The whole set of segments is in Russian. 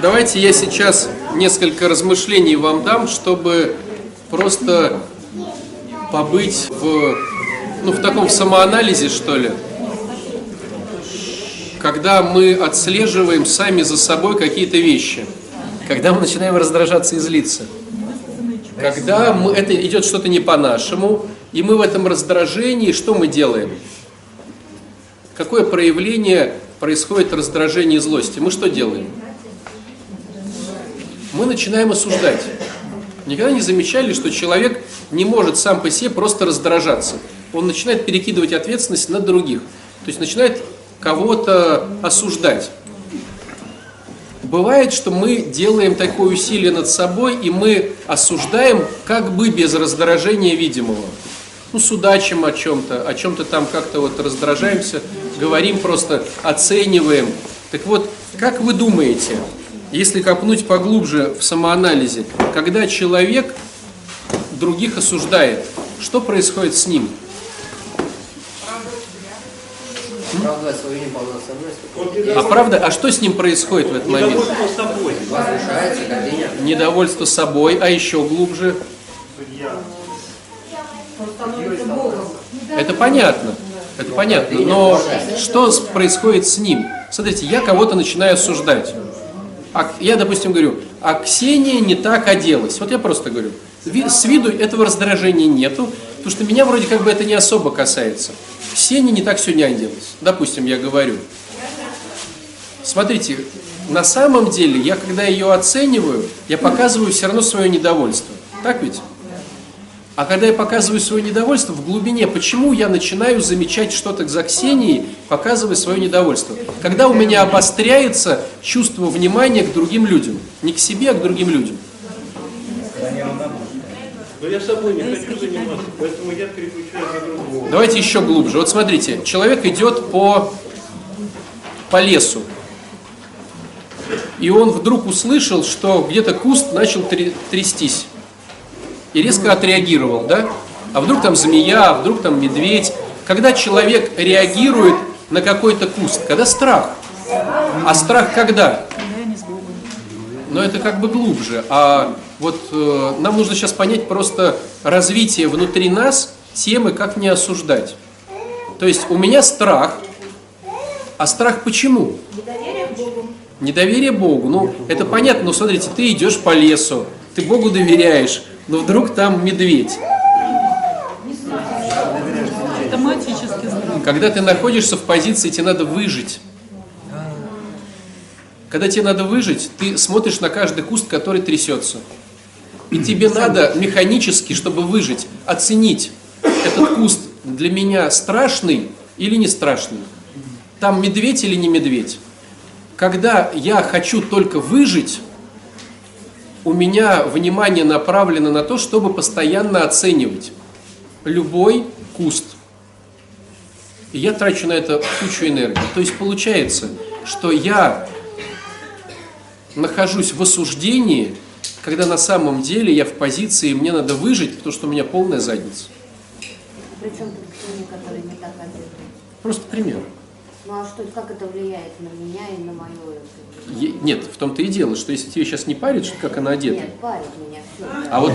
давайте я сейчас несколько размышлений вам дам, чтобы просто побыть в, ну, в таком самоанализе, что ли, когда мы отслеживаем сами за собой какие-то вещи, когда мы начинаем раздражаться и злиться, когда мы, это идет что-то не по-нашему, и мы в этом раздражении, что мы делаем? Какое проявление происходит раздражение и злости? Мы что делаем? Мы начинаем осуждать. Никогда не замечали, что человек не может сам по себе просто раздражаться. Он начинает перекидывать ответственность на других. То есть начинает кого-то осуждать. Бывает, что мы делаем такое усилие над собой, и мы осуждаем как бы без раздражения видимого. Ну, судачим о чем-то, о чем-то там как-то вот раздражаемся, говорим просто, оцениваем. Так вот, как вы думаете, если копнуть поглубже в самоанализе, когда человек других осуждает, что происходит с ним? А правда, а что с ним происходит в этот момент? Недовольство собой. Недовольство собой, а еще глубже. Это понятно. Это понятно. Но что происходит с ним? Смотрите, я кого-то начинаю осуждать. А я, допустим, говорю, а Ксения не так оделась. Вот я просто говорю. С виду этого раздражения нету, потому что меня вроде как бы это не особо касается. Ксения не так сегодня оделась. Допустим, я говорю. Смотрите, на самом деле, я когда ее оцениваю, я показываю все равно свое недовольство. Так ведь? А когда я показываю свое недовольство в глубине, почему я начинаю замечать что-то за Ксенией, показывая свое недовольство? Когда у меня обостряется чувство внимания к другим людям. Не к себе, а к другим людям. Но я собой не хочу заниматься, поэтому я переключаю на другого. Давайте еще глубже. Вот смотрите, человек идет по, по лесу. И он вдруг услышал, что где-то куст начал тря- трястись. И резко отреагировал, да? А вдруг там змея, а вдруг там медведь. Когда человек реагирует на какой-то куст, когда страх. А страх когда? Но это как бы глубже. А вот э, нам нужно сейчас понять просто развитие внутри нас темы, как не осуждать. То есть у меня страх, а страх почему? Недоверие Богу. Недоверие Богу. Ну, это понятно, но смотрите, ты идешь по лесу, ты Богу доверяешь, но вдруг там медведь. Автоматически. Когда ты находишься в позиции, тебе надо выжить. Когда тебе надо выжить, ты смотришь на каждый куст, который трясется. И тебе надо механически, чтобы выжить, оценить, этот куст для меня страшный или не страшный. Там медведь или не медведь. Когда я хочу только выжить, у меня внимание направлено на то, чтобы постоянно оценивать любой куст. И я трачу на это кучу энергии. То есть получается, что я нахожусь в осуждении, когда на самом деле я в позиции, мне надо выжить, потому что у меня полная задница. Причем тут которые не так одеты. Просто пример. Ну а что, как это влияет на меня и на мое... Е- Нет, в том-то и дело, что если тебе сейчас не парит, что как она одета. Нет, парит меня все. А вот,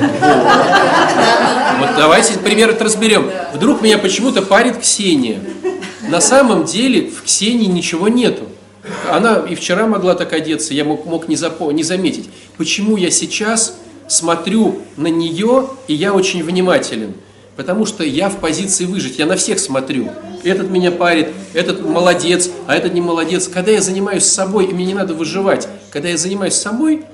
вот давайте пример это разберем. Вдруг меня почему-то парит Ксения. На самом деле в Ксении ничего нету. Она и вчера могла так одеться, я мог, мог не, запо- не заметить. Почему я сейчас смотрю на нее, и я очень внимателен? Потому что я в позиции выжить, я на всех смотрю. Этот меня парит, этот молодец, а этот не молодец. Когда я занимаюсь собой, и мне не надо выживать, когда я занимаюсь собой,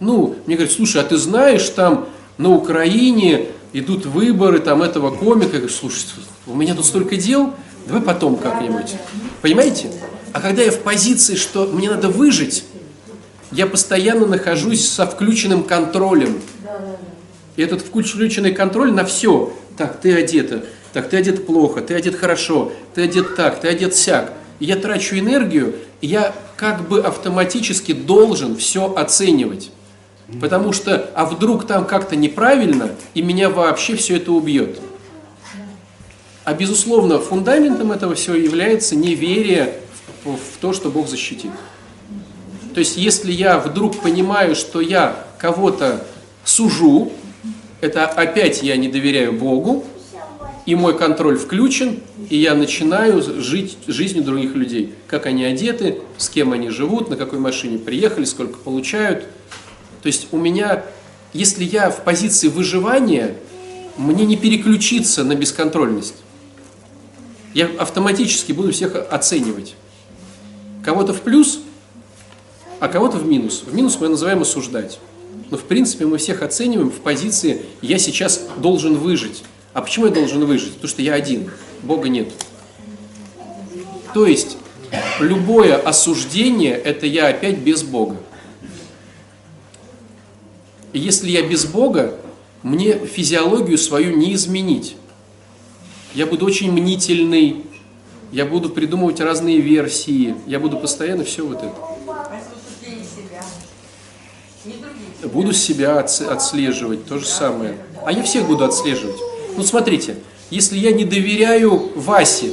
ну, мне говорят, слушай, а ты знаешь, там на Украине идут выборы там этого комика. Я говорю, слушай, у меня тут столько дел, давай потом как-нибудь. Понимаете? А когда я в позиции, что мне надо выжить, я постоянно нахожусь со включенным контролем. И этот включенный контроль на все. Так, ты одета, так, ты одет плохо, ты одет хорошо, ты одет так, ты одет сяк. И я трачу энергию, и я как бы автоматически должен все оценивать. Потому что, а вдруг там как-то неправильно, и меня вообще все это убьет. А безусловно, фундаментом этого всего является неверие в, в то, что Бог защитит. То есть, если я вдруг понимаю, что я кого-то сужу, это опять я не доверяю Богу, и мой контроль включен, и я начинаю жить жизнью других людей. Как они одеты, с кем они живут, на какой машине приехали, сколько получают. То есть у меня, если я в позиции выживания, мне не переключиться на бесконтрольность. Я автоматически буду всех оценивать. Кого-то в плюс, а кого-то в минус. В минус мы называем осуждать. Но в принципе мы всех оцениваем в позиции «я сейчас должен выжить». А почему я должен выжить? Потому что я один, Бога нет. То есть любое осуждение – это я опять без Бога. И если я без Бога, мне физиологию свою не изменить. Я буду очень мнительный, я буду придумывать разные версии, я буду постоянно все вот это. Буду себя отслеживать, то же самое. А я всех буду отслеживать. Ну смотрите, если я не доверяю Васе,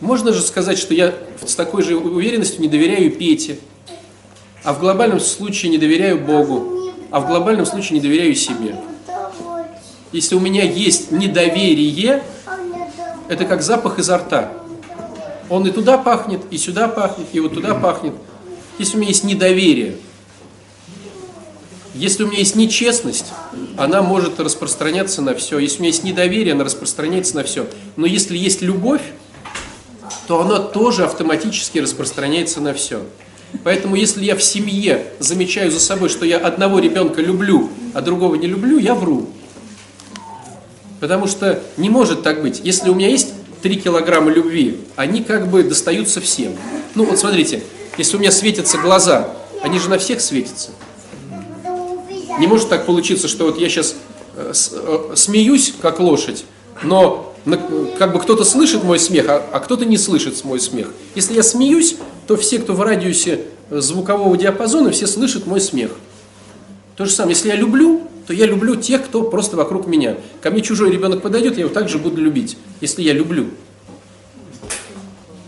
можно же сказать, что я с такой же уверенностью не доверяю Пете, а в глобальном случае не доверяю Богу, а в глобальном случае не доверяю себе. Если у меня есть недоверие, это как запах изо рта. Он и туда пахнет, и сюда пахнет, и вот туда пахнет. Если у меня есть недоверие, если у меня есть нечестность, она может распространяться на все. Если у меня есть недоверие, она распространяется на все. Но если есть любовь, то она тоже автоматически распространяется на все. Поэтому если я в семье замечаю за собой, что я одного ребенка люблю, а другого не люблю, я вру. Потому что не может так быть. Если у меня есть 3 килограмма любви, они как бы достаются всем. Ну вот смотрите, если у меня светятся глаза, они же на всех светятся. Не может так получиться, что вот я сейчас э, э, смеюсь, как лошадь, но как бы кто-то слышит мой смех, а, а кто-то не слышит мой смех. Если я смеюсь, то все, кто в радиусе э, звукового диапазона, все слышат мой смех. То же самое, если я люблю, то я люблю тех, кто просто вокруг меня. Ко мне чужой ребенок подойдет, я его также буду любить, если я люблю.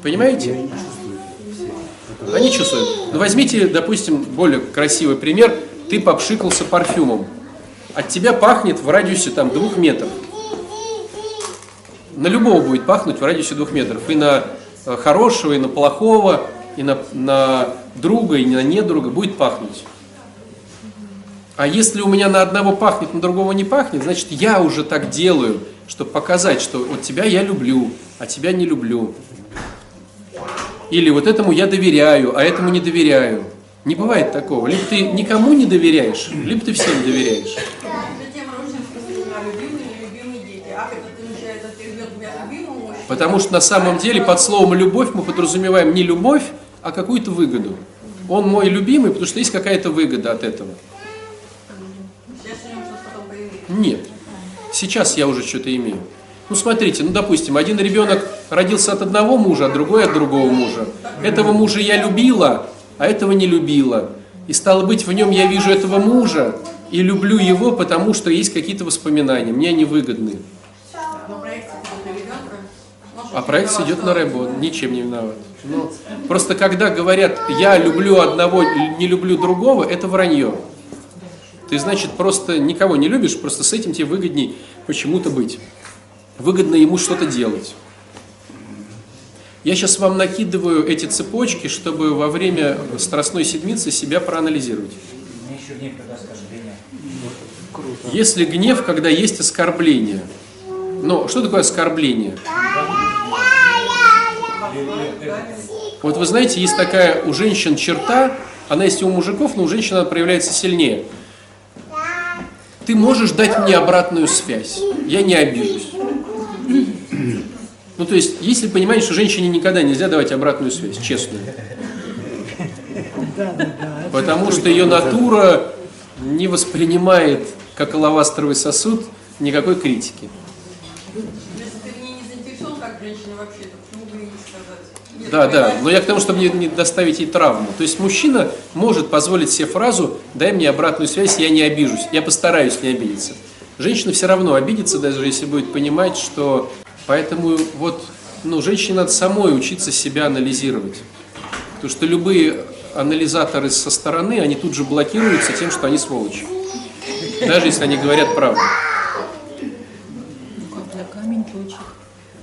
Понимаете? Они чувствуют. Ну, возьмите, допустим, более красивый пример – ты попшикался парфюмом. От тебя пахнет в радиусе там двух метров. На любого будет пахнуть в радиусе двух метров. И на э, хорошего, и на плохого, и на, на друга, и на недруга будет пахнуть. А если у меня на одного пахнет, на другого не пахнет, значит я уже так делаю, чтобы показать, что вот тебя я люблю, а тебя не люблю. Или вот этому я доверяю, а этому не доверяю. Не бывает такого. Либо ты никому не доверяешь, либо ты всем доверяешь. Потому что на самом деле под словом «любовь» мы подразумеваем не любовь, а какую-то выгоду. Он мой любимый, потому что есть какая-то выгода от этого. Нет. Сейчас я уже что-то имею. Ну смотрите, ну допустим, один ребенок родился от одного мужа, а другой от другого мужа. Этого мужа я любила, а этого не любила. И стало быть, в нем я вижу этого мужа и люблю его, потому что есть какие-то воспоминания, мне они выгодны. А проект идет на рэбо, ничем не виноват. Но ну, просто когда говорят, я люблю одного, не люблю другого, это вранье. Ты, значит, просто никого не любишь, просто с этим тебе выгодней почему-то быть. Выгодно ему что-то делать. Я сейчас вам накидываю эти цепочки, чтобы во время страстной седмицы себя проанализировать. Если гнев, когда есть оскорбление. Но что такое оскорбление? Вот вы знаете, есть такая у женщин черта, она есть и у мужиков, но у женщин она проявляется сильнее. Ты можешь дать мне обратную связь, я не обижусь. Ну, то есть, если понимаете, что женщине никогда нельзя давать обратную связь, честную. Потому что ее натура не воспринимает, как алавастровый сосуд, никакой критики. Да, да, но я к тому, чтобы не, не доставить ей травму. То есть мужчина может позволить себе фразу «дай мне обратную связь, я не обижусь, я постараюсь не обидеться». Женщина все равно обидится, даже если будет понимать, что Поэтому вот, ну, женщине надо самой учиться себя анализировать. Потому что любые анализаторы со стороны, они тут же блокируются тем, что они сволочи. Даже если они говорят правду. Капля камень точит.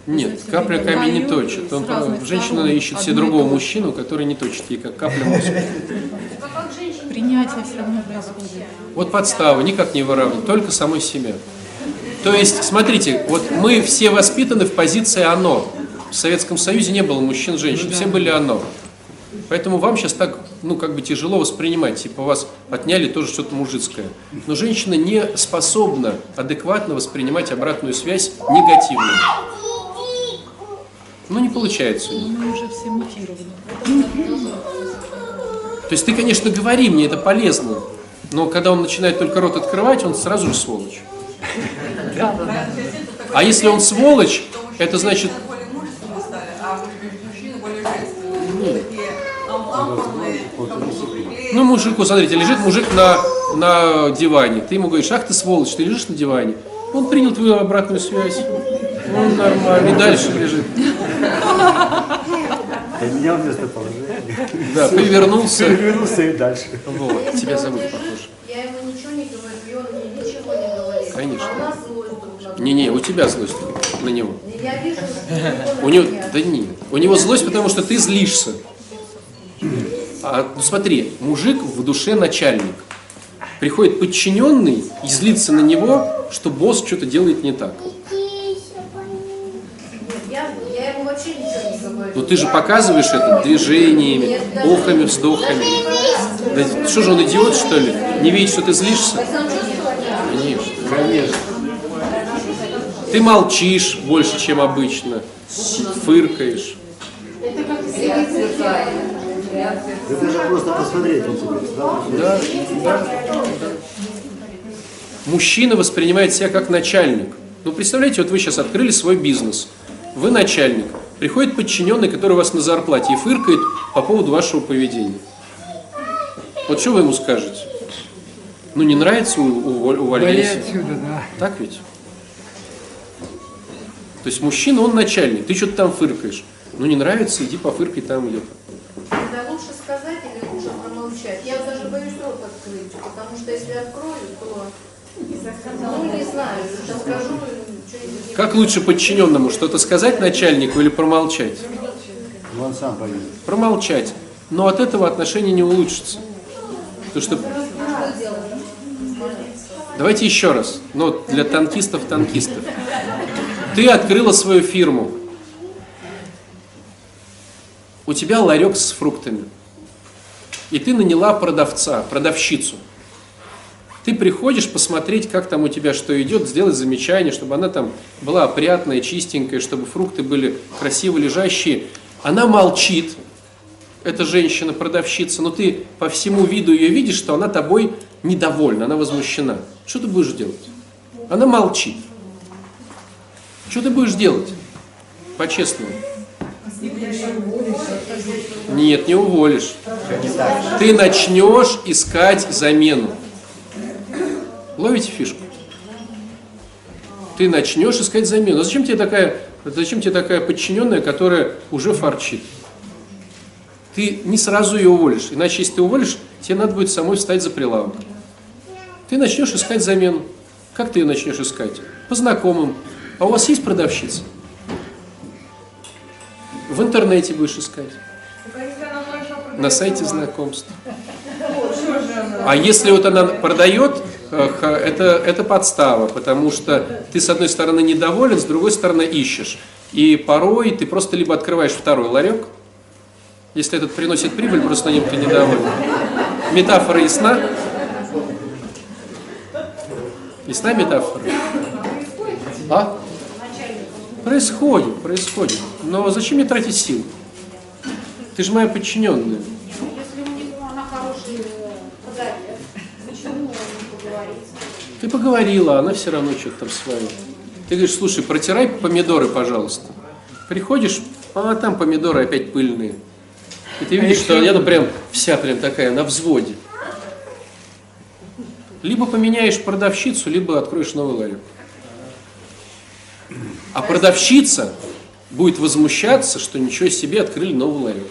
Нет, капля камень не точит. Он, женщина ищет себе другого мужчину, который не точит ей, как капля мозг. Принятие все равно происходит. Вот подстава, никак не выравнивать, только самой себя. То есть, смотрите, вот мы все воспитаны в позиции «оно». В Советском Союзе не было мужчин-женщин, все были «оно». Поэтому вам сейчас так, ну, как бы тяжело воспринимать, типа вас отняли тоже что-то мужицкое. Но женщина не способна адекватно воспринимать обратную связь негативную. Ну, не получается. Мы уже все мутированы. То есть ты, конечно, говори мне, это полезно. Но когда он начинает только рот открывать, он сразу же сволочь. А если он сволочь, это значит, а ну, мужику, смотрите, лежит мужик на, на диване. Ты ему говоришь, ах ты сволочь, ты лежишь на диване. Он принял твою обратную связь. Он нормально. И дальше лежит. Поменял местоположение. Да, повернулся. Перевернулся и дальше. Вот, тебя зовут, похоже. Я ему ничего не говорю, и он мне ничего не говорит. Конечно. А у нас злость друг на друга. Не-не, у тебя злость на него. Я вижу, что У него, да нет, у него злость, потому что ты злишься. А, ну смотри, мужик в душе начальник. Приходит подчиненный и злится на него, что босс что-то делает не так. Но ты же показываешь это движениями, охами, вздохами. Да что же он идиот, что ли? Не видит, что ты злишься? Конечно. Конечно. Ты молчишь больше, чем обычно. Фыркаешь. Это же просто посмотреть да? Да, да. Мужчина воспринимает себя как начальник. Ну, представляете, вот вы сейчас открыли свой бизнес. Вы начальник. Приходит подчиненный, который у вас на зарплате, и фыркает по поводу вашего поведения. Вот что вы ему скажете? Ну, не нравится, у- уволь- увольняйся. отсюда, да. Так ведь? То есть мужчина, он начальник. Ты что-то там фыркаешь. Ну, не нравится, иди пофыркай там где-то. Лучше сказать или лучше промолчать? Я даже боюсь рот открыть, потому что если открою, то... Ну, не знаю, что скажу, что-нибудь... Как лучше подчиненному что-то сказать начальнику или промолчать? Ну, Он сам поймет. Промолчать. Но от этого отношения не улучшится. Потому что... Давайте еще раз. Но для танкистов танкистов. Ты открыла свою фирму. У тебя ларек с фруктами. И ты наняла продавца, продавщицу. Ты приходишь посмотреть, как там у тебя что идет, сделать замечание, чтобы она там была опрятная, чистенькая, чтобы фрукты были красиво лежащие. Она молчит, эта женщина-продавщица, но ты по всему виду ее видишь, что она тобой недовольна, она возмущена. Что ты будешь делать? Она молчит. Что ты будешь делать? По-честному. Нет, не уволишь. Ты начнешь искать замену. Ловите фишку? Ты начнешь искать замену. А Зачем тебе такая, зачем тебе такая подчиненная, которая уже фарчит? Ты не сразу ее уволишь. Иначе, если ты уволишь, тебе надо будет самой встать за прилавок. Ты начнешь искать замену. Как ты ее начнешь искать? По знакомым. А у вас есть продавщица? В интернете будешь искать. На сайте знакомств. А если вот она продает, э, это, это подстава, потому что ты с одной стороны недоволен, с другой стороны ищешь. И порой ты просто либо открываешь второй ларек, если этот приносит прибыль, просто на нем ты недоволен. Метафора ясна? Ясна метафора? А? Происходит, происходит. Но зачем мне тратить силы? Ты же моя подчиненная. Если у него она хороший подарок, почему он не поговорит? Ты поговорила, а она все равно что-то там свое. Ты говоришь, слушай, протирай помидоры, пожалуйста. Приходишь, а там помидоры опять пыльные. И ты видишь, что она прям вся прям такая на взводе. Либо поменяешь продавщицу, либо откроешь новый ларек. А продавщица будет возмущаться, что ничего себе открыли новый ларек.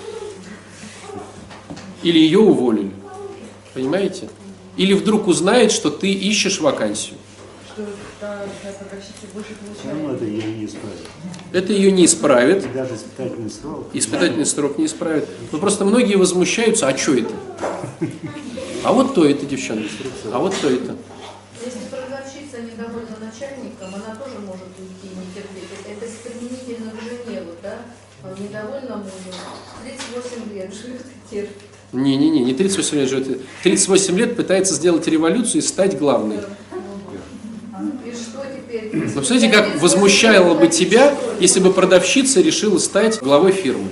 Или ее уволили. Понимаете? Или вдруг узнает, что ты ищешь вакансию. Это ее не исправит. Это ее не исправит. И даже испытательный срок. Испытательный срок не исправит. Но просто многие возмущаются, а что это? А вот то это, девчонки. А вот то это. Продавщица недовольна начальником, она тоже может уйти и не терпеть. Это, это применительно к жене, вот, да? А Недовольна мужем. 38 лет живет и терпит. Не-не-не, не 38 лет живет. 38 лет пытается сделать революцию и стать главной. И что теперь? Но представляете, как возмущало бы тебя, если бы продавщица решила стать главой фирмы?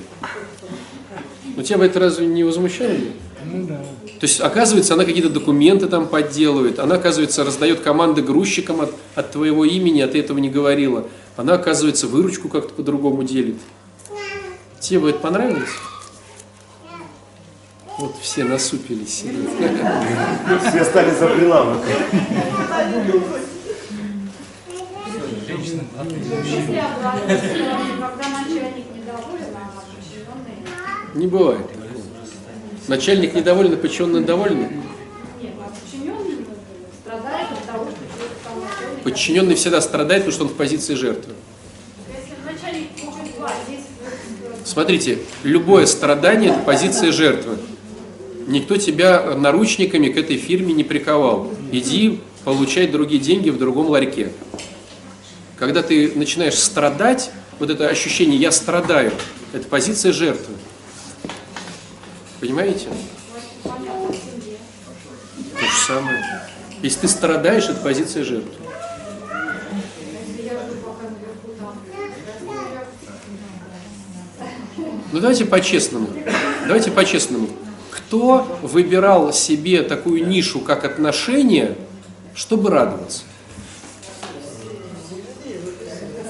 Ну тебя бы это разве не возмущало? бы? То есть, оказывается, она какие-то документы там подделывает, она, оказывается, раздает команды грузчикам от, от твоего имени, а ты этого не говорила. Она, оказывается, выручку как-то по-другому делит. Тебе бы это понравилось? Вот все насупились. Все стали за прилавок. Не бывает. Начальник недоволен, а подчиненный а подчиненный всегда страдает, потому что он в позиции жертвы. Смотрите, любое страдание – это позиция жертвы. Никто тебя наручниками к этой фирме не приковал. Иди получай другие деньги в другом ларьке. Когда ты начинаешь страдать, вот это ощущение «я страдаю» – это позиция жертвы. Понимаете? То же самое. Если ты страдаешь, это позиция жертвы. Ну давайте по-честному. Давайте по-честному. Кто выбирал себе такую нишу, как отношения, чтобы радоваться?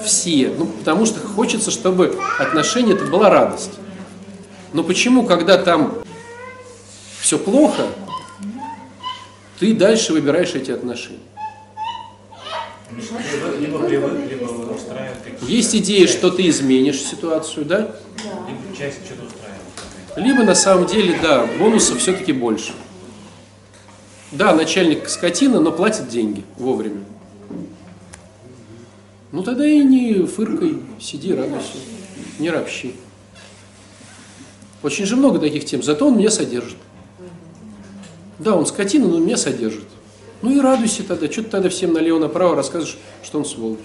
Все. Ну, потому что хочется, чтобы отношения это была радость. Но почему, когда там все плохо, ты дальше выбираешь эти отношения? Есть идея, что ты изменишь ситуацию, да? Либо на самом деле, да, бонусов все-таки больше. Да, начальник скотина, но платит деньги вовремя. Ну тогда и не фыркай, сиди, радуйся, не ропщи. Очень же много таких тем, зато он меня содержит. Да, он скотина, но он меня содержит. Ну и радуйся тогда, что ты тогда всем налево-направо рассказываешь, что он сволочь.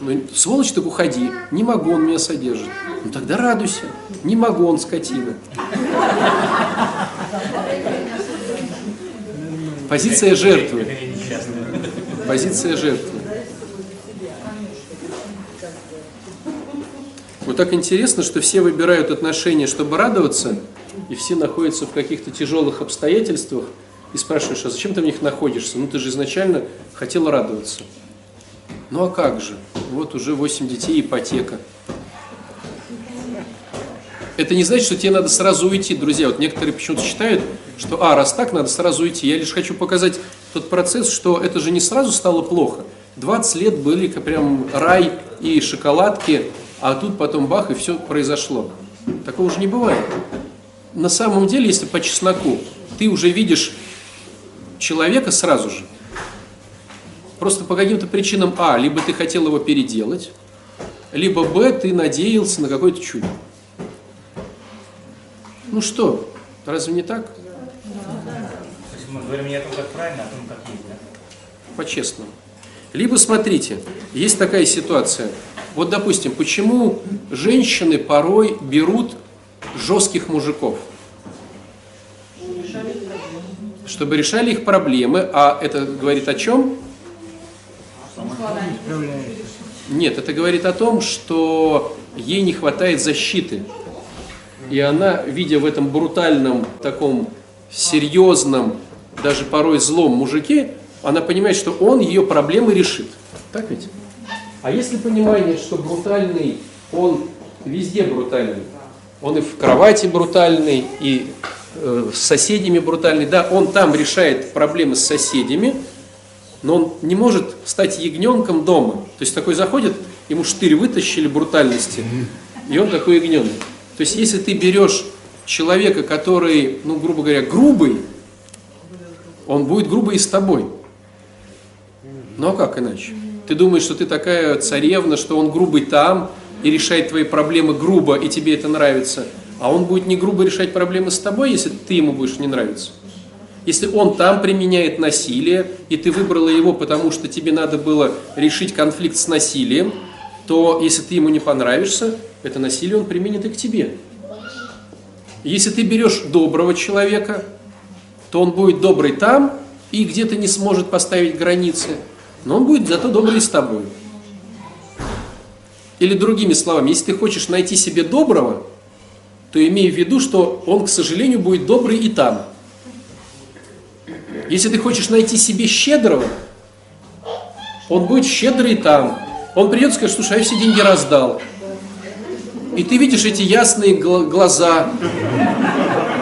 Ну, сволочь, так уходи. Не могу, он меня содержит. Ну тогда радуйся. Не могу, он скотина. Позиция жертвы. Позиция жертвы. Вот так интересно, что все выбирают отношения, чтобы радоваться, и все находятся в каких-то тяжелых обстоятельствах, и спрашиваешь, а зачем ты в них находишься? Ну ты же изначально хотел радоваться. Ну а как же? Вот уже 8 детей, ипотека. Это не значит, что тебе надо сразу уйти, друзья. Вот некоторые почему-то считают, что, а, раз так, надо сразу уйти. Я лишь хочу показать тот процесс, что это же не сразу стало плохо. 20 лет были прям рай и шоколадки, а тут потом бах, и все произошло. Такого же не бывает. На самом деле, если по чесноку, ты уже видишь человека сразу же, Просто по каким-то причинам, а, либо ты хотел его переделать, либо, б, ты надеялся на какое-то чудо. Ну что, разве не так? То есть мы говорим не о том, как правильно, а о том, как есть, да? По-честному. Либо смотрите, есть такая ситуация. Вот, допустим, почему женщины порой берут жестких мужиков? Чтобы решали их проблемы, а это говорит о чем? Нет, это говорит о том, что ей не хватает защиты. И она, видя в этом брутальном, таком серьезном, даже порой злом мужике, она понимает, что он ее проблемы решит. Так ведь? А если понимание, что брутальный, он везде брутальный, он и в кровати брутальный, и э, с соседями брутальный, да, он там решает проблемы с соседями, но он не может стать ягненком дома. То есть такой заходит, ему штырь вытащили брутальности, и он такой ягненок. То есть если ты берешь человека, который, ну, грубо говоря, грубый, он будет грубый и с тобой. Ну а как иначе? Ты думаешь, что ты такая царевна, что он грубый там и решает твои проблемы грубо, и тебе это нравится, а он будет не грубо решать проблемы с тобой, если ты ему будешь не нравиться. Если он там применяет насилие, и ты выбрала его, потому что тебе надо было решить конфликт с насилием, то если ты ему не понравишься, это насилие он применит и к тебе. Если ты берешь доброго человека, то он будет добрый там и где-то не сможет поставить границы, но он будет зато добрый с тобой. Или другими словами, если ты хочешь найти себе доброго, то имей в виду, что он, к сожалению, будет добрый и там. Если ты хочешь найти себе щедрого, он будет щедрый и там. Он придет и скажет, слушай, я все деньги раздал. И ты видишь эти ясные глаза.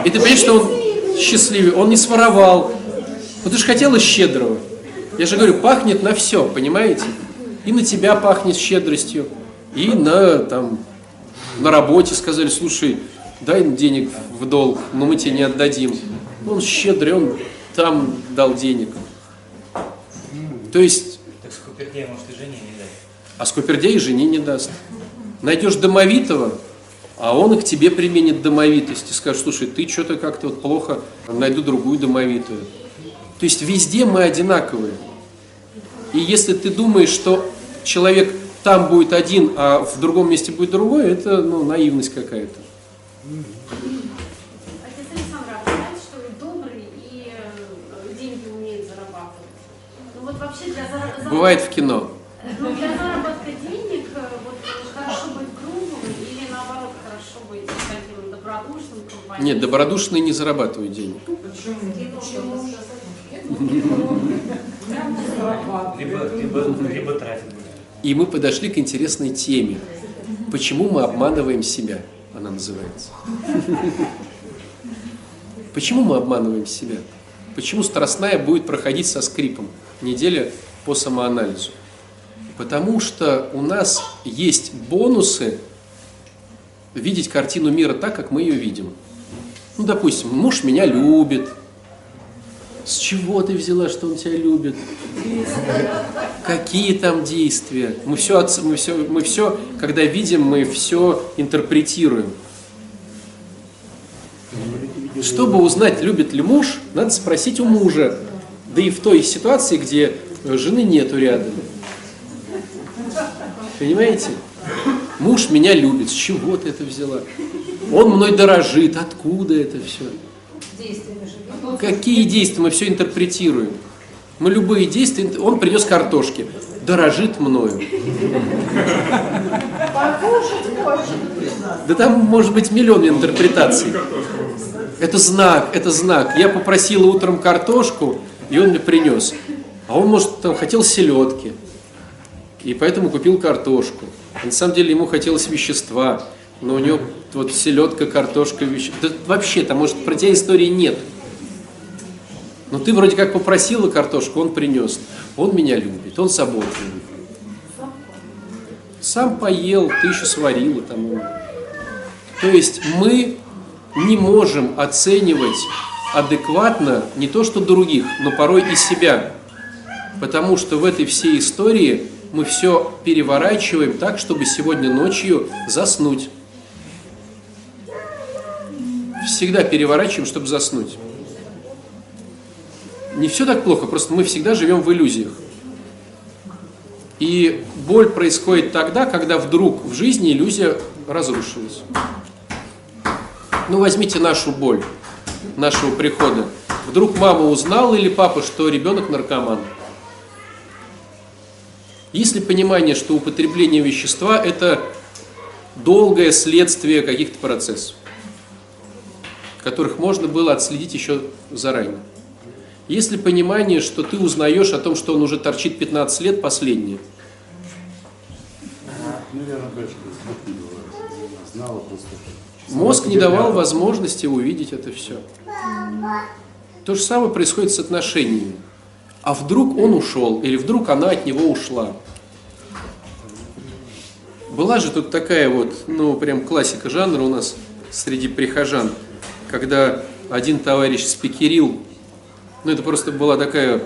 И ты понимаешь, что он счастливый, он не своровал. Но ты же хотела щедрого. Я же говорю, пахнет на все, понимаете? И на тебя пахнет щедростью, и на, там, на работе сказали, слушай, дай денег в долг, но мы тебе не отдадим. Он щедрый, он там дал денег. То есть... Так скупердей, может, и жене не дать. А скупердей жене не даст. Найдешь домовитого, а он и к тебе применит домовитость и скажет, слушай, ты что-то как-то вот плохо, найду другую домовитую. То есть везде мы одинаковые. И если ты думаешь, что человек там будет один, а в другом месте будет другой, это ну, наивность какая-то. Отец Александр, а вы знаете, что вы добрый и э, деньги умеет зарабатывать? Ну вот вообще для заработка... Бывает в кино. Ну для заработка денег э, вот хорошо быть грубым или наоборот хорошо быть таким добродушным, компаньоном? Нет, добродушные не зарабатывают денег. Либо, либо, либо тратит. И мы подошли к интересной теме. Почему мы обманываем себя? Она называется. Почему мы обманываем себя? Почему страстная будет проходить со скрипом? Неделя по самоанализу. Потому что у нас есть бонусы видеть картину мира так, как мы ее видим. Ну, допустим, муж меня любит, с чего ты взяла, что он тебя любит? Какие там действия? Мы все, мы все, мы все, когда видим, мы все интерпретируем. Чтобы узнать, любит ли муж, надо спросить у мужа. Да и в той ситуации, где жены нету рядом. Понимаете? Муж меня любит. С чего ты это взяла? Он мной дорожит. Откуда это все? Какие действия? Мы все интерпретируем. Мы любые действия, он принес картошки, дорожит мною. Да там может быть миллион интерпретаций. Это знак, это знак. Я попросила утром картошку, и он мне принес. А он, может, там хотел селедки. И поэтому купил картошку. на самом деле ему хотелось вещества. Но у него вот селедка, картошка, вещества. Да вообще, там, может, про тебя истории нет. Но ты вроде как попросила картошку, он принес. Он меня любит, он заботливый. Сам поел, ты еще сварила там. То есть мы не можем оценивать адекватно не то что других, но порой и себя. Потому что в этой всей истории мы все переворачиваем так, чтобы сегодня ночью заснуть. Всегда переворачиваем, чтобы заснуть не все так плохо, просто мы всегда живем в иллюзиях. И боль происходит тогда, когда вдруг в жизни иллюзия разрушилась. Ну, возьмите нашу боль, нашего прихода. Вдруг мама узнала или папа, что ребенок наркоман. Есть ли понимание, что употребление вещества – это долгое следствие каких-то процессов, которых можно было отследить еще заранее? Есть ли понимание, что ты узнаешь о том, что он уже торчит 15 лет последнее? Мозг не давал возможности увидеть это все. То же самое происходит с отношениями. А вдруг он ушел, или вдруг она от него ушла. Была же тут такая вот, ну, прям классика жанра у нас среди прихожан. Когда один товарищ спикерил, ну это просто была такая,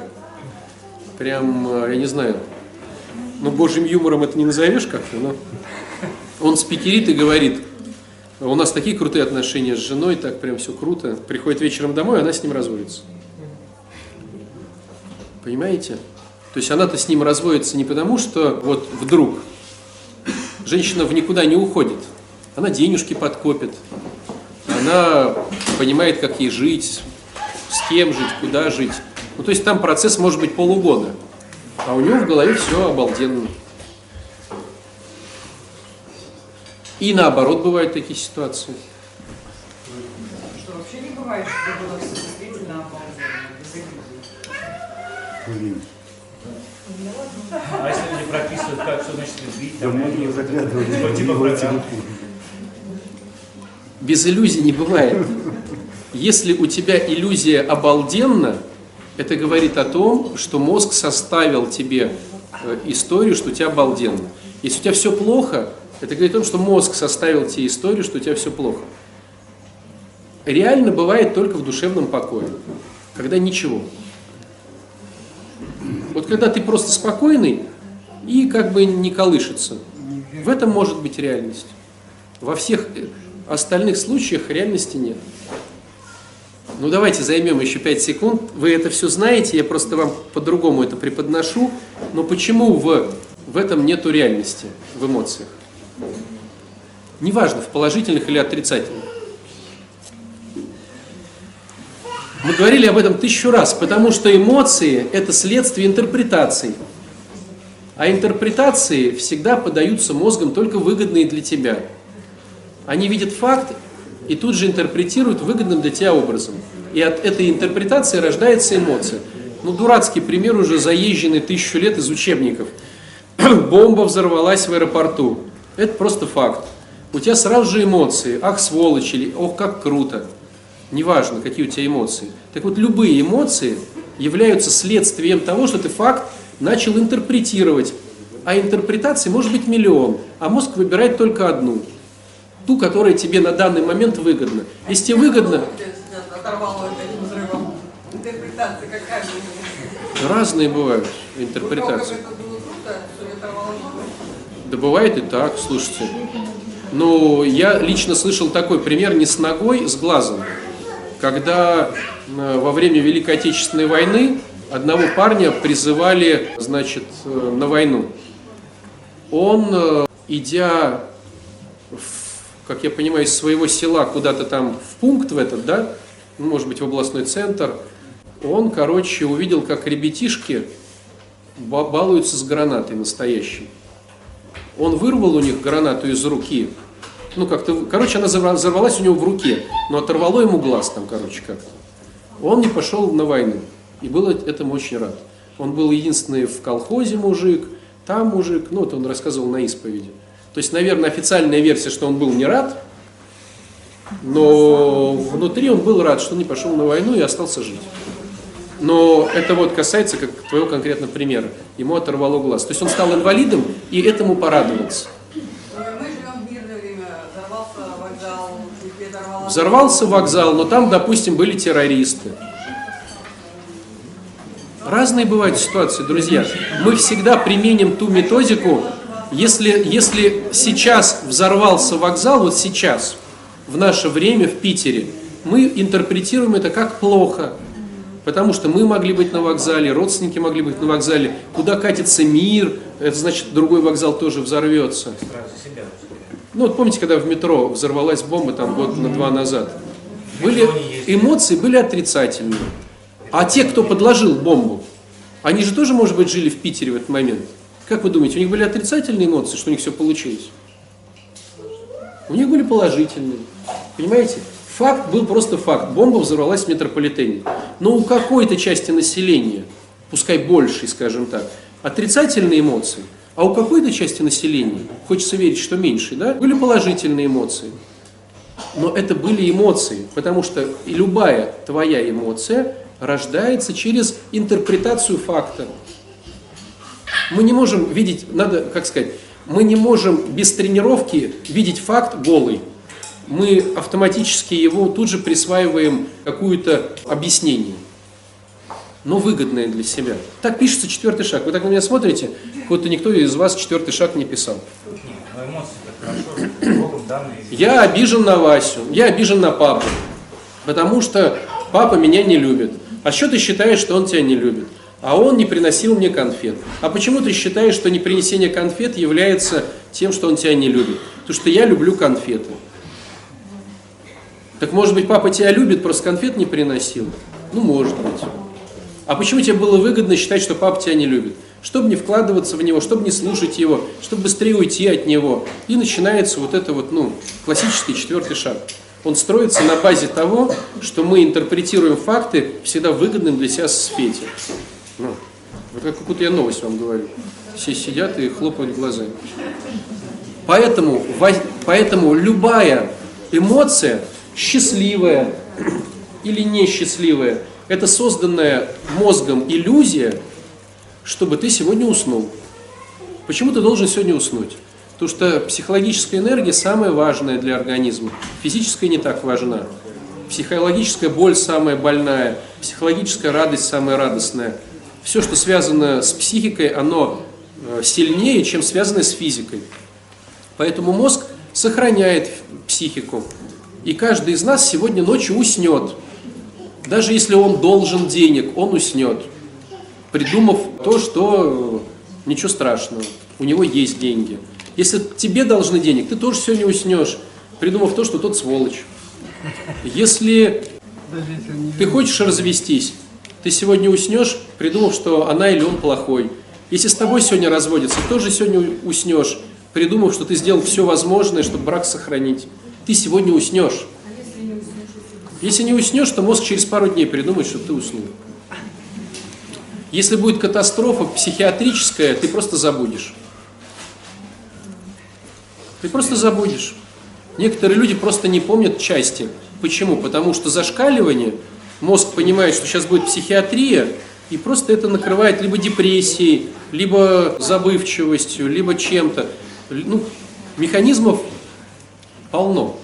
прям, э, я не знаю, ну божьим юмором это не назовешь как-то, но он спикерит и говорит, у нас такие крутые отношения с женой, так прям все круто. Приходит вечером домой, она с ним разводится. Понимаете? То есть она-то с ним разводится не потому, что вот вдруг женщина в никуда не уходит. Она денежки подкопит, она понимает, как ей жить, с кем жить, куда жить. Ну, то есть там процесс может быть полугода, а у него в голове все обалденно. И наоборот бывают такие ситуации. Что вообще не бывает, что было все действительно обалденно. А если люди прописывают, как, что значит любить, Да многие заглядывали типа, типа. Без иллюзий не бывает. Если у тебя иллюзия обалденна, это говорит о том, что мозг составил тебе э, историю, что у тебя обалденно. Если у тебя все плохо, это говорит о том, что мозг составил тебе историю, что у тебя все плохо. Реально бывает только в душевном покое, когда ничего. Вот когда ты просто спокойный и как бы не колышется, в этом может быть реальность. Во всех остальных случаях реальности нет. Ну давайте займем еще 5 секунд. Вы это все знаете, я просто вам по-другому это преподношу. Но почему в, в этом нету реальности, в эмоциях? Неважно, в положительных или отрицательных. Мы говорили об этом тысячу раз, потому что эмоции – это следствие интерпретаций. А интерпретации всегда подаются мозгом только выгодные для тебя. Они видят факт и тут же интерпретируют выгодным для тебя образом. И от этой интерпретации рождается эмоция. Ну, дурацкий пример уже заезженный тысячу лет из учебников. Бомба взорвалась в аэропорту. Это просто факт. У тебя сразу же эмоции. Ах, сволочь, или ох, как круто. Неважно, какие у тебя эмоции. Так вот, любые эмоции являются следствием того, что ты факт начал интерпретировать. А интерпретаций может быть миллион, а мозг выбирает только одну. Ту, которая тебе на данный момент выгодна. Если тебе выгодно, разные бывают интерпретации. Да бывает и так, слушайте. Ну, я лично слышал такой пример не с ногой, с глазом. Когда э, во время Великой Отечественной войны одного парня призывали, значит, э, на войну. Он, э, идя, в, как я понимаю, из своего села куда-то там в пункт в этот, да, ну, может быть, в областной центр, он, короче, увидел, как ребятишки ба- балуются с гранатой настоящей. Он вырвал у них гранату из руки. Ну, как-то, короче, она взорва- взорвалась у него в руке, но оторвало ему глаз там, короче, как-то. Он не пошел на войну. И был этому очень рад. Он был единственный в колхозе мужик, там мужик, ну, это он рассказывал на исповеди. То есть, наверное, официальная версия, что он был не рад, но внутри он был рад, что не пошел на войну и остался жить. Но это вот касается как твоего конкретного примера. Ему оторвало глаз. То есть он стал инвалидом и этому порадовался. Взорвался вокзал, но там, допустим, были террористы. Разные бывают ситуации, друзья. Мы всегда применим ту методику, если, если сейчас взорвался вокзал, вот сейчас, в наше время в Питере, мы интерпретируем это как плохо. Потому что мы могли быть на вокзале, родственники могли быть на вокзале. Куда катится мир, это значит, другой вокзал тоже взорвется. Ну вот помните, когда в метро взорвалась бомба там год на два назад? Были эмоции были отрицательные. А те, кто подложил бомбу, они же тоже, может быть, жили в Питере в этот момент. Как вы думаете, у них были отрицательные эмоции, что у них все получилось? У них были положительные. Понимаете? Факт был просто факт. Бомба взорвалась в метрополитене. Но у какой-то части населения, пускай большей, скажем так, отрицательные эмоции, а у какой-то части населения, хочется верить, что меньше, да, были положительные эмоции. Но это были эмоции, потому что любая твоя эмоция рождается через интерпретацию факта. Мы не можем видеть, надо, как сказать, мы не можем без тренировки видеть факт голый. мы автоматически его тут же присваиваем какое-то объяснение, но выгодное для себя. Так пишется четвертый шаг. Вы так на меня смотрите, вот никто из вас четвертый шаг не писал. Я обижен на Васю, я обижен на папу, потому что папа меня не любит. А что ты считаешь, что он тебя не любит? А он не приносил мне конфет. А почему ты считаешь, что непринесение конфет является тем, что он тебя не любит? Потому что я люблю конфеты. Так может быть, папа тебя любит, просто конфет не приносил? Ну, может быть. А почему тебе было выгодно считать, что папа тебя не любит? Чтобы не вкладываться в него, чтобы не слушать его, чтобы быстрее уйти от него. И начинается вот это вот, ну, классический четвертый шаг. Он строится на базе того, что мы интерпретируем факты всегда выгодным для себя свете. Ну, вот как какую-то я новость вам говорю. Все сидят и хлопают глазами. Поэтому, поэтому любая эмоция, счастливая или несчастливая, это созданная мозгом иллюзия, чтобы ты сегодня уснул. Почему ты должен сегодня уснуть? Потому что психологическая энергия самая важная для организма. Физическая не так важна. Психологическая боль самая больная, психологическая радость самая радостная. Все, что связано с психикой, оно э, сильнее, чем связано с физикой. Поэтому мозг сохраняет психику. И каждый из нас сегодня ночью уснет. Даже если он должен денег, он уснет, придумав то, что э, ничего страшного, у него есть деньги. Если тебе должны денег, ты тоже сегодня уснешь, придумав то, что тот сволочь. Если ты хочешь развестись, ты сегодня уснешь, придумав, что она или он плохой. Если с тобой сегодня разводятся, тоже сегодня уснешь, придумав, что ты сделал все возможное, чтобы брак сохранить. Ты сегодня уснешь. Если не уснешь, то мозг через пару дней придумает, что ты уснул. Если будет катастрофа психиатрическая, ты просто забудешь. Ты просто забудешь. Некоторые люди просто не помнят части. Почему? Потому что зашкаливание, мозг понимает, что сейчас будет психиатрия, и просто это накрывает либо депрессией, либо забывчивостью, либо чем-то. Ну, механизмов полно.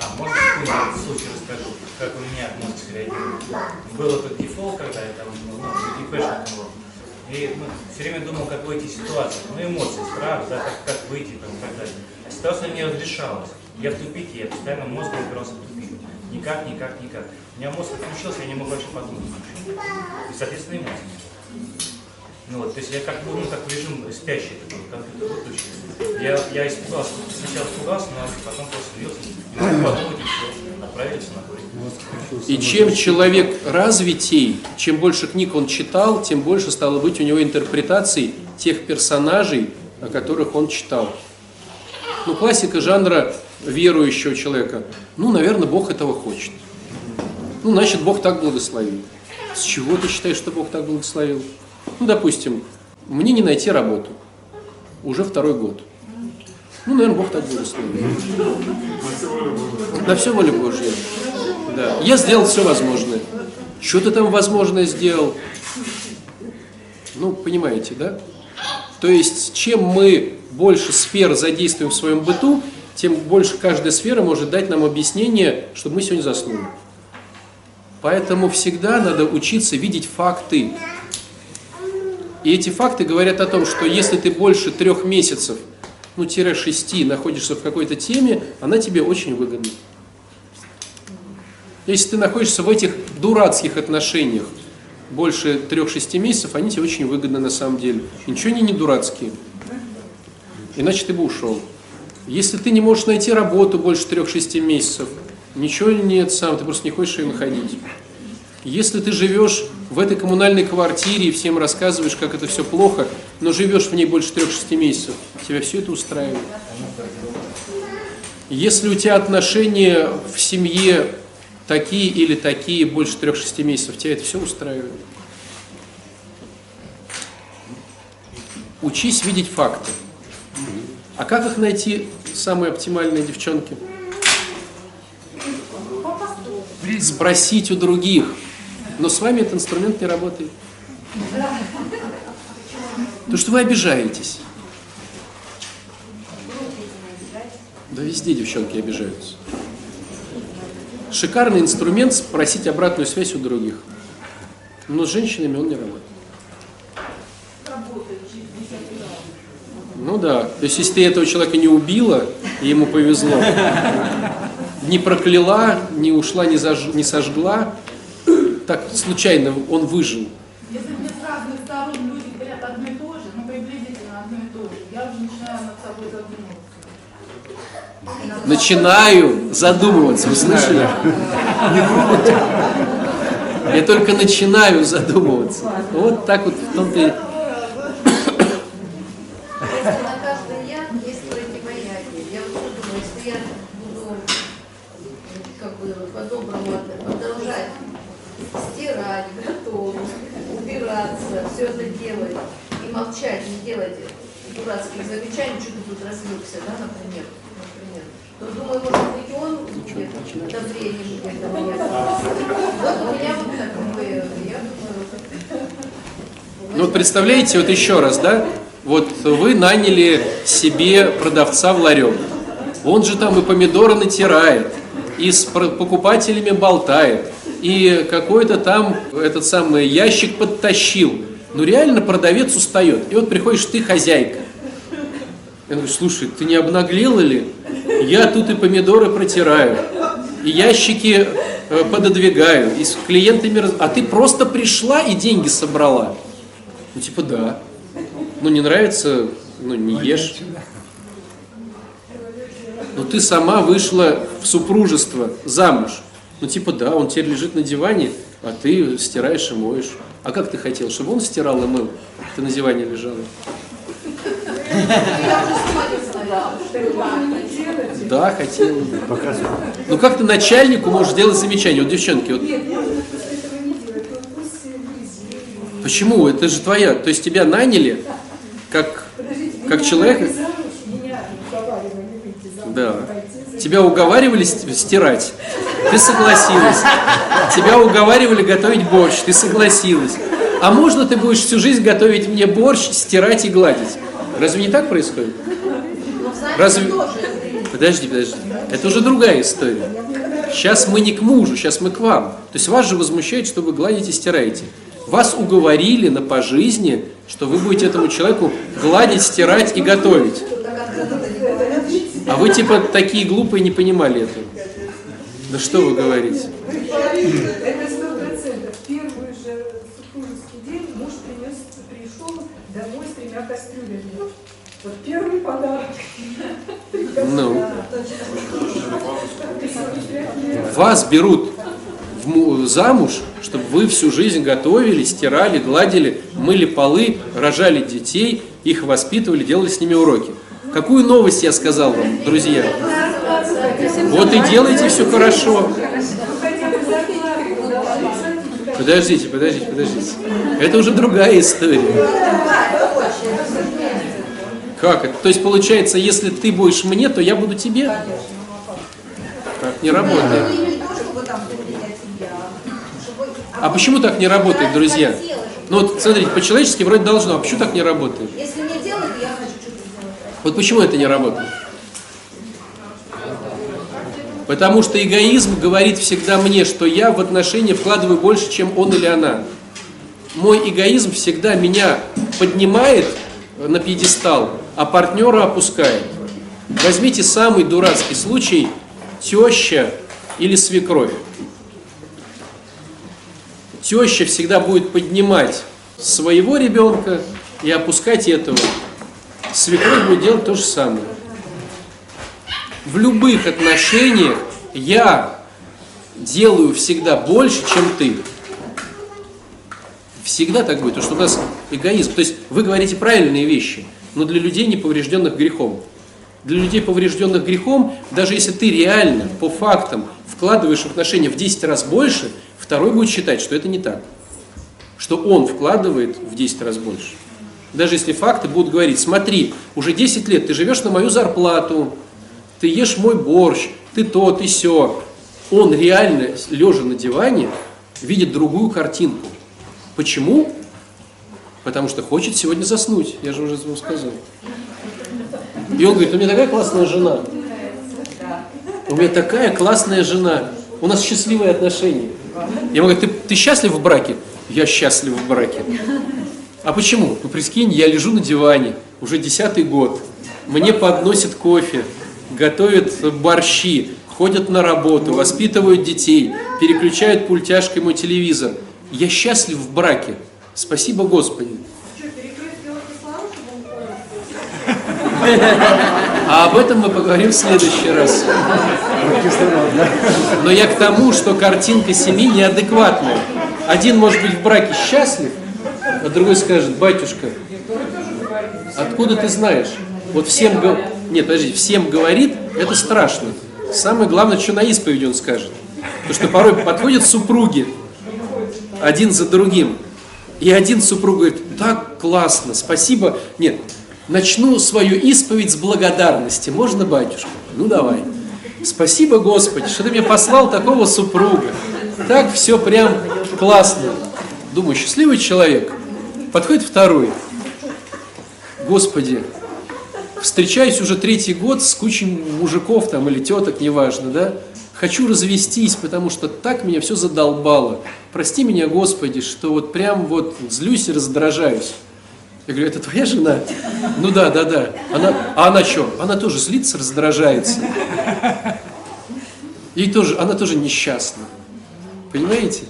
А, можно какой-нибудь случай расскажу, как у меня мозг реагирует. Был этот дефолт, когда я там, ну, депешник был. И ну, все время думал, как выйти из ситуации. Ну, эмоции, страх, да, как, как выйти там, и так далее. А ситуация не разрешалась. Я в тупике, я постоянно мозг упирался в тупик. Никак, никак, никак. У меня мозг отключился, я не мог вообще подумать. И, соответственно, эмоции. Ну вот, то есть я как бы, ну, как в режим спящий такой, компьютер выключили. Я, я испугался, сначала испугался, но потом просто слился. Не подумать, и все, отправился на хуй. И чем человек развитей, чем больше книг он читал, тем больше стало быть у него интерпретаций тех персонажей, о которых он читал. Ну, классика жанра верующего человека. Ну, наверное, Бог этого хочет. Ну, значит, Бог так благословил. С чего ты считаешь, что Бог так благословил? Ну, допустим, мне не найти работу. Уже второй год. Ну, наверное, Бог так благословил. На все воля Божья. Да. Я сделал все возможное. Что ты там возможное сделал? Ну, понимаете, да? То есть, чем мы больше сфер задействуем в своем быту, тем больше каждая сфера может дать нам объяснение, чтобы мы сегодня заснули. Поэтому всегда надо учиться видеть факты. И эти факты говорят о том, что если ты больше трех месяцев, ну, тире шести, находишься в какой-то теме, она тебе очень выгодна. Если ты находишься в этих дурацких отношениях больше трех-шести месяцев, они тебе очень выгодны на самом деле. И ничего они не дурацкие. Иначе ты бы ушел. Если ты не можешь найти работу больше трех-шести месяцев, ничего нет сам, ты просто не хочешь ее находить. Если ты живешь в этой коммунальной квартире и всем рассказываешь, как это все плохо, но живешь в ней больше трех-шести месяцев, тебя все это устраивает. Если у тебя отношения в семье такие или такие больше трех-шести месяцев, тебя это все устраивает. Учись видеть факты. А как их найти, самые оптимальные девчонки? Спросить у других. Но с вами этот инструмент не работает. Потому что вы обижаетесь. Да везде девчонки обижаются. шикарный инструмент спросить обратную связь у других. Но с женщинами он не работает. Ну да, то есть если ты этого человека не убила, и ему повезло, не прокляла, не ушла, не, заж... не сожгла, так случайно он выжил. Если мне с разных сторон люди говорят одно и то же, ну приблизительно одно и то же, я уже начинаю над собой задумываться. Начинаю задумываться, вы слышали? Я только начинаю задумываться. Вот так вот в том-то и... Если на каждый яд есть противоядие. Я вот что думаю, если я буду как бы по-доброму это продолжать стирать, готовить, убираться, все это делать и молчать, не делать дурацких замечаний, что ты тут развлекся, да, например, например, то думаю, может быть, он будет одобрением этого яда. Вот у меня вот такое, я думаю, Ну вот представляете, вот еще раз, да? Вот вы наняли себе продавца в ларек. Он же там и помидоры натирает, и с покупателями болтает, и какой-то там этот самый ящик подтащил. Ну реально продавец устает. И вот приходишь ты, хозяйка. Я говорю, слушай, ты не обнаглела ли? Я тут и помидоры протираю, и ящики э, пододвигаю, и с клиентами... раз- А ты просто пришла и деньги собрала. Ну типа да. Ну не нравится, ну не ешь. Но ты сама вышла в супружество, замуж. Ну типа да, он теперь лежит на диване, а ты стираешь и моешь. А как ты хотел, чтобы он стирал и мыл? Ты на диване лежала. Да, хотел. Показывай. Ну как ты начальнику можешь делать замечание? Вот девчонки, вот почему? Это же твоя. То есть тебя наняли как, как человека. Да. Тебя уговаривали ст- стирать, ты согласилась. Тебя уговаривали готовить борщ, ты согласилась. А можно ты будешь всю жизнь готовить мне борщ, стирать и гладить? Разве не так происходит? Разве... Подожди, подожди. Это уже другая история. Сейчас мы не к мужу, сейчас мы к вам. То есть вас же возмущает, что вы гладите и стираете. Вас уговорили на пожизни, что вы будете этому человеку гладить, стирать и готовить. А вы типа такие глупые не понимали этого. Да что вы говорите? Это сто процентов. Первый же супружеский день муж принес, пришел домой с кастрюлями. Вот первый подарок. Ну. Вас берут в замуж, чтобы вы всю жизнь готовили, стирали, гладили, мыли полы, рожали детей, их воспитывали, делали с ними уроки. Какую новость я сказал вам, друзья? Вот и делайте все хорошо. Подождите, подождите, подождите. Это уже другая история. Как это? То есть получается, если ты будешь мне, то я буду тебе? Так не работает. А почему так не работает, друзья? Ну вот смотрите, по-человечески вроде должно, а почему так не работает? Если не делать, я хочу что-то сделать. Вот почему это не работает? Потому что эгоизм говорит всегда мне, что я в отношения вкладываю больше, чем он или она. Мой эгоизм всегда меня поднимает на пьедестал, а партнера опускает. Возьмите самый дурацкий случай теща или свекровь. Теща всегда будет поднимать своего ребенка и опускать этого. Свекровь будет делать то же самое. В любых отношениях я делаю всегда больше, чем ты. Всегда так будет, потому что у нас эгоизм. То есть вы говорите правильные вещи, но для людей, не поврежденных грехом. Для людей, поврежденных грехом, даже если ты реально, по фактам, вкладываешь в отношения в 10 раз больше, второй будет считать, что это не так. Что он вкладывает в 10 раз больше. Даже если факты будут говорить, смотри, уже 10 лет ты живешь на мою зарплату, ты ешь мой борщ, ты то, ты все. Он реально, лежа на диване, видит другую картинку. Почему? Потому что хочет сегодня заснуть, я же уже вам сказал. И он говорит, у меня такая классная жена. У меня такая классная жена. У нас счастливые отношения. Я ему говорю, ты, ты счастлив в браке? Я счастлив в браке. А почему? Ну, прикинь, я лежу на диване, уже десятый год. Мне подносят кофе, готовят борщи, ходят на работу, воспитывают детей, переключают пультяшкой мой телевизор. Я счастлив в браке. Спасибо Господи. А об этом мы поговорим в следующий раз. Но я к тому, что картинка семьи неадекватная. Один может быть в браке счастлив, а другой скажет, батюшка, откуда ты знаешь? Вот всем, го- нет, подожди, всем говорит, это страшно. Самое главное, что на исповеди он скажет. Потому что порой подходят супруги, один за другим, и один супруг говорит, так классно, спасибо. Нет, начну свою исповедь с благодарности. Можно, батюшка? Ну давай. Спасибо, Господи, что ты мне послал такого супруга. Так все прям классно. Думаю, счастливый человек. Подходит второй. Господи, встречаюсь уже третий год с кучей мужиков там или теток, неважно, да? Хочу развестись, потому что так меня все задолбало. Прости меня, Господи, что вот прям вот злюсь и раздражаюсь. Я говорю, это твоя жена? Ну да, да, да. Она, а она что? Она тоже злится, раздражается. Ей тоже, она тоже несчастна. Понимаете?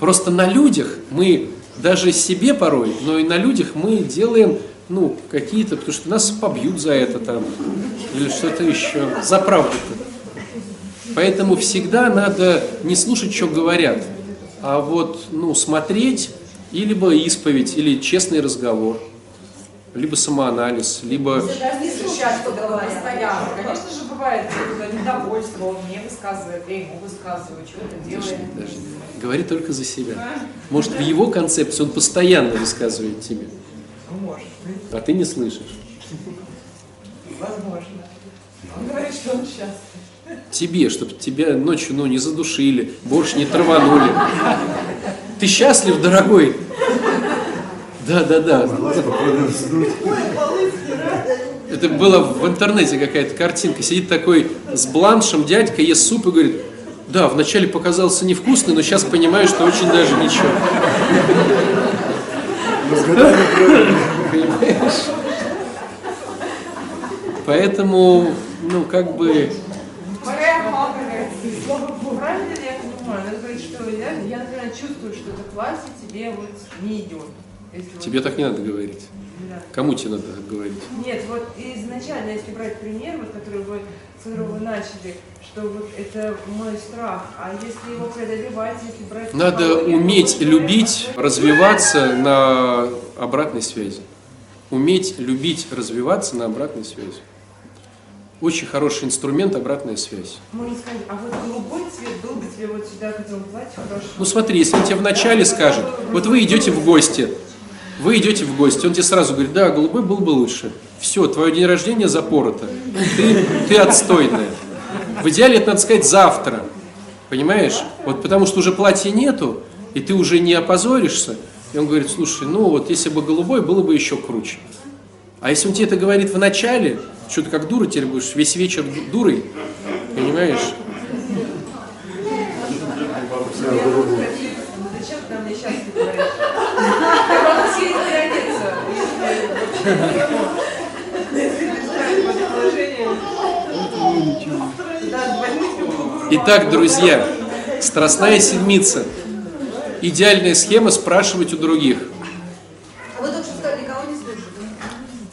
Просто на людях мы, даже себе порой, но и на людях мы делаем, ну, какие-то, потому что нас побьют за это там, или что-то еще, за правду-то. Поэтому всегда надо не слушать, что говорят, а вот, ну, смотреть, и либо исповедь, или честный разговор, либо самоанализ, либо... Не слушать, что говорят. Постоянно. Конечно же, бывает недовольство, он мне высказывает, я ему высказываю, чего-то делаем. Даже говори только за себя. Может, в его концепции он постоянно высказывает тебе, может а ты не слышишь. возможно. Он говорит, что он счастлив. Тебе, чтобы тебя ночью ну, не задушили, борщ не траванули. Ты счастлив, дорогой? Да, да, да. Это было в интернете какая-то картинка. Сидит такой с бланшем дядька, ест суп и говорит, да, вначале показался невкусный, но сейчас понимаю, что очень даже ничего. Поэтому, ну, как бы, Моя мама говорит, слава Богу. Правильно ли я понимаю? Надо говорить, что я, я, например, чувствую, что это класс, и тебе вот не идет. Если вот- тебе так не надо говорить. Да. Кому тебе надо так говорить? Нет, вот изначально, если брать пример, вот, который вы, с которого вы начали, что вот это мой страх, а если его преодолевать, если брать... Надо уметь любить, это- развиваться на обратной связи. Уметь любить, развиваться на обратной связи. Очень хороший инструмент обратная связь. Можно сказать, а вот голубой цвет был бы тебе вот сюда к этому платью хорошо. Ну смотри, если он тебе вначале скажет, вот вы идете в гости, вы идете в гости, он тебе сразу говорит, да, голубой был бы лучше. Все, твое день рождения запорото. Ты, ты отстойная. В идеале это надо сказать завтра. Понимаешь? Вот потому что уже платья нету, и ты уже не опозоришься. И он говорит, слушай, ну вот если бы голубой, было бы еще круче. А если он тебе это говорит в начале, что ты как дура теперь будешь весь вечер ду- дурой, понимаешь? Итак, друзья, страстная седмица. Идеальная схема спрашивать у других. А вы только что сказали, никого не слушать.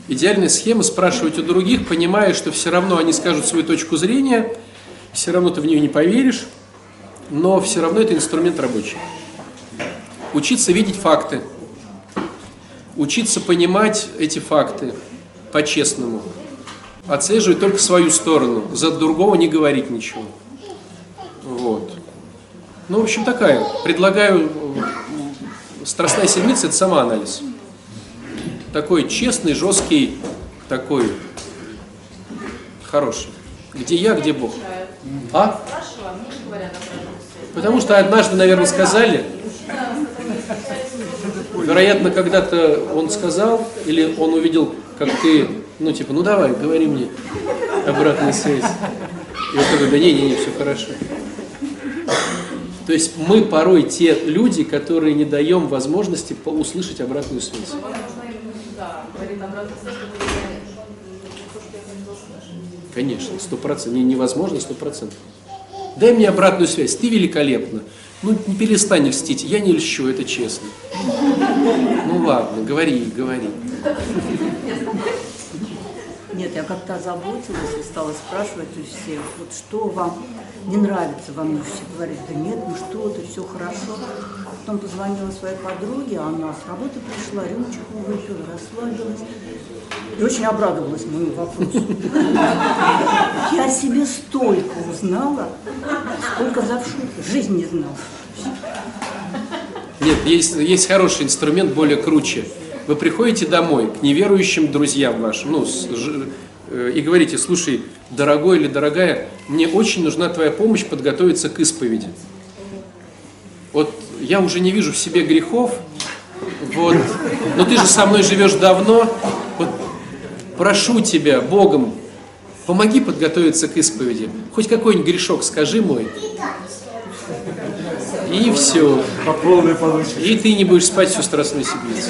Идеальная схема спрашивать у других, понимая, что все равно они скажут свою точку зрения, все равно ты в нее не поверишь, но все равно это инструмент рабочий. Учиться видеть факты, учиться понимать эти факты по-честному, отслеживать только свою сторону, за другого не говорить ничего. Вот. Ну, в общем, такая. Предлагаю э, страстная седмица – это самоанализ такой честный, жесткий, такой хороший. Где я, где Бог? А? Потому что однажды, наверное, сказали, вероятно, когда-то он сказал, или он увидел, как ты, ну, типа, ну давай, говори мне обратную связь. И он такой, да не, не, не, все хорошо. То есть мы порой те люди, которые не даем возможности услышать обратную связь. Конечно, сто процентов. Не, невозможно сто процентов. Дай мне обратную связь. Ты великолепна. Ну, не перестань льстить. Я не льщу, это честно. Ну ладно, говори, говори. Нет, я как-то озаботилась и стала спрашивать у всех, вот что вам не нравится мне. Все говорят, да нет, ну что ты, все хорошо. Потом позвонила своей подруге, она с работы пришла, рюмочку выпила, расслабилась. И очень обрадовалась моему вопросу. Я себе столько узнала, сколько за в жизни не знала. Нет, есть, есть хороший инструмент, более круче. Вы приходите домой к неверующим друзьям вашим, ну, с- ж- э, и говорите, слушай, дорогой или дорогая, мне очень нужна твоя помощь подготовиться к исповеди. Вот я уже не вижу в себе грехов, вот, но ты же со мной живешь давно, вот прошу тебя, Богом, помоги подготовиться к исповеди. Хоть какой-нибудь грешок скажи мой. И все. По полной получишь. И ты не будешь спать всю страстную седмицу.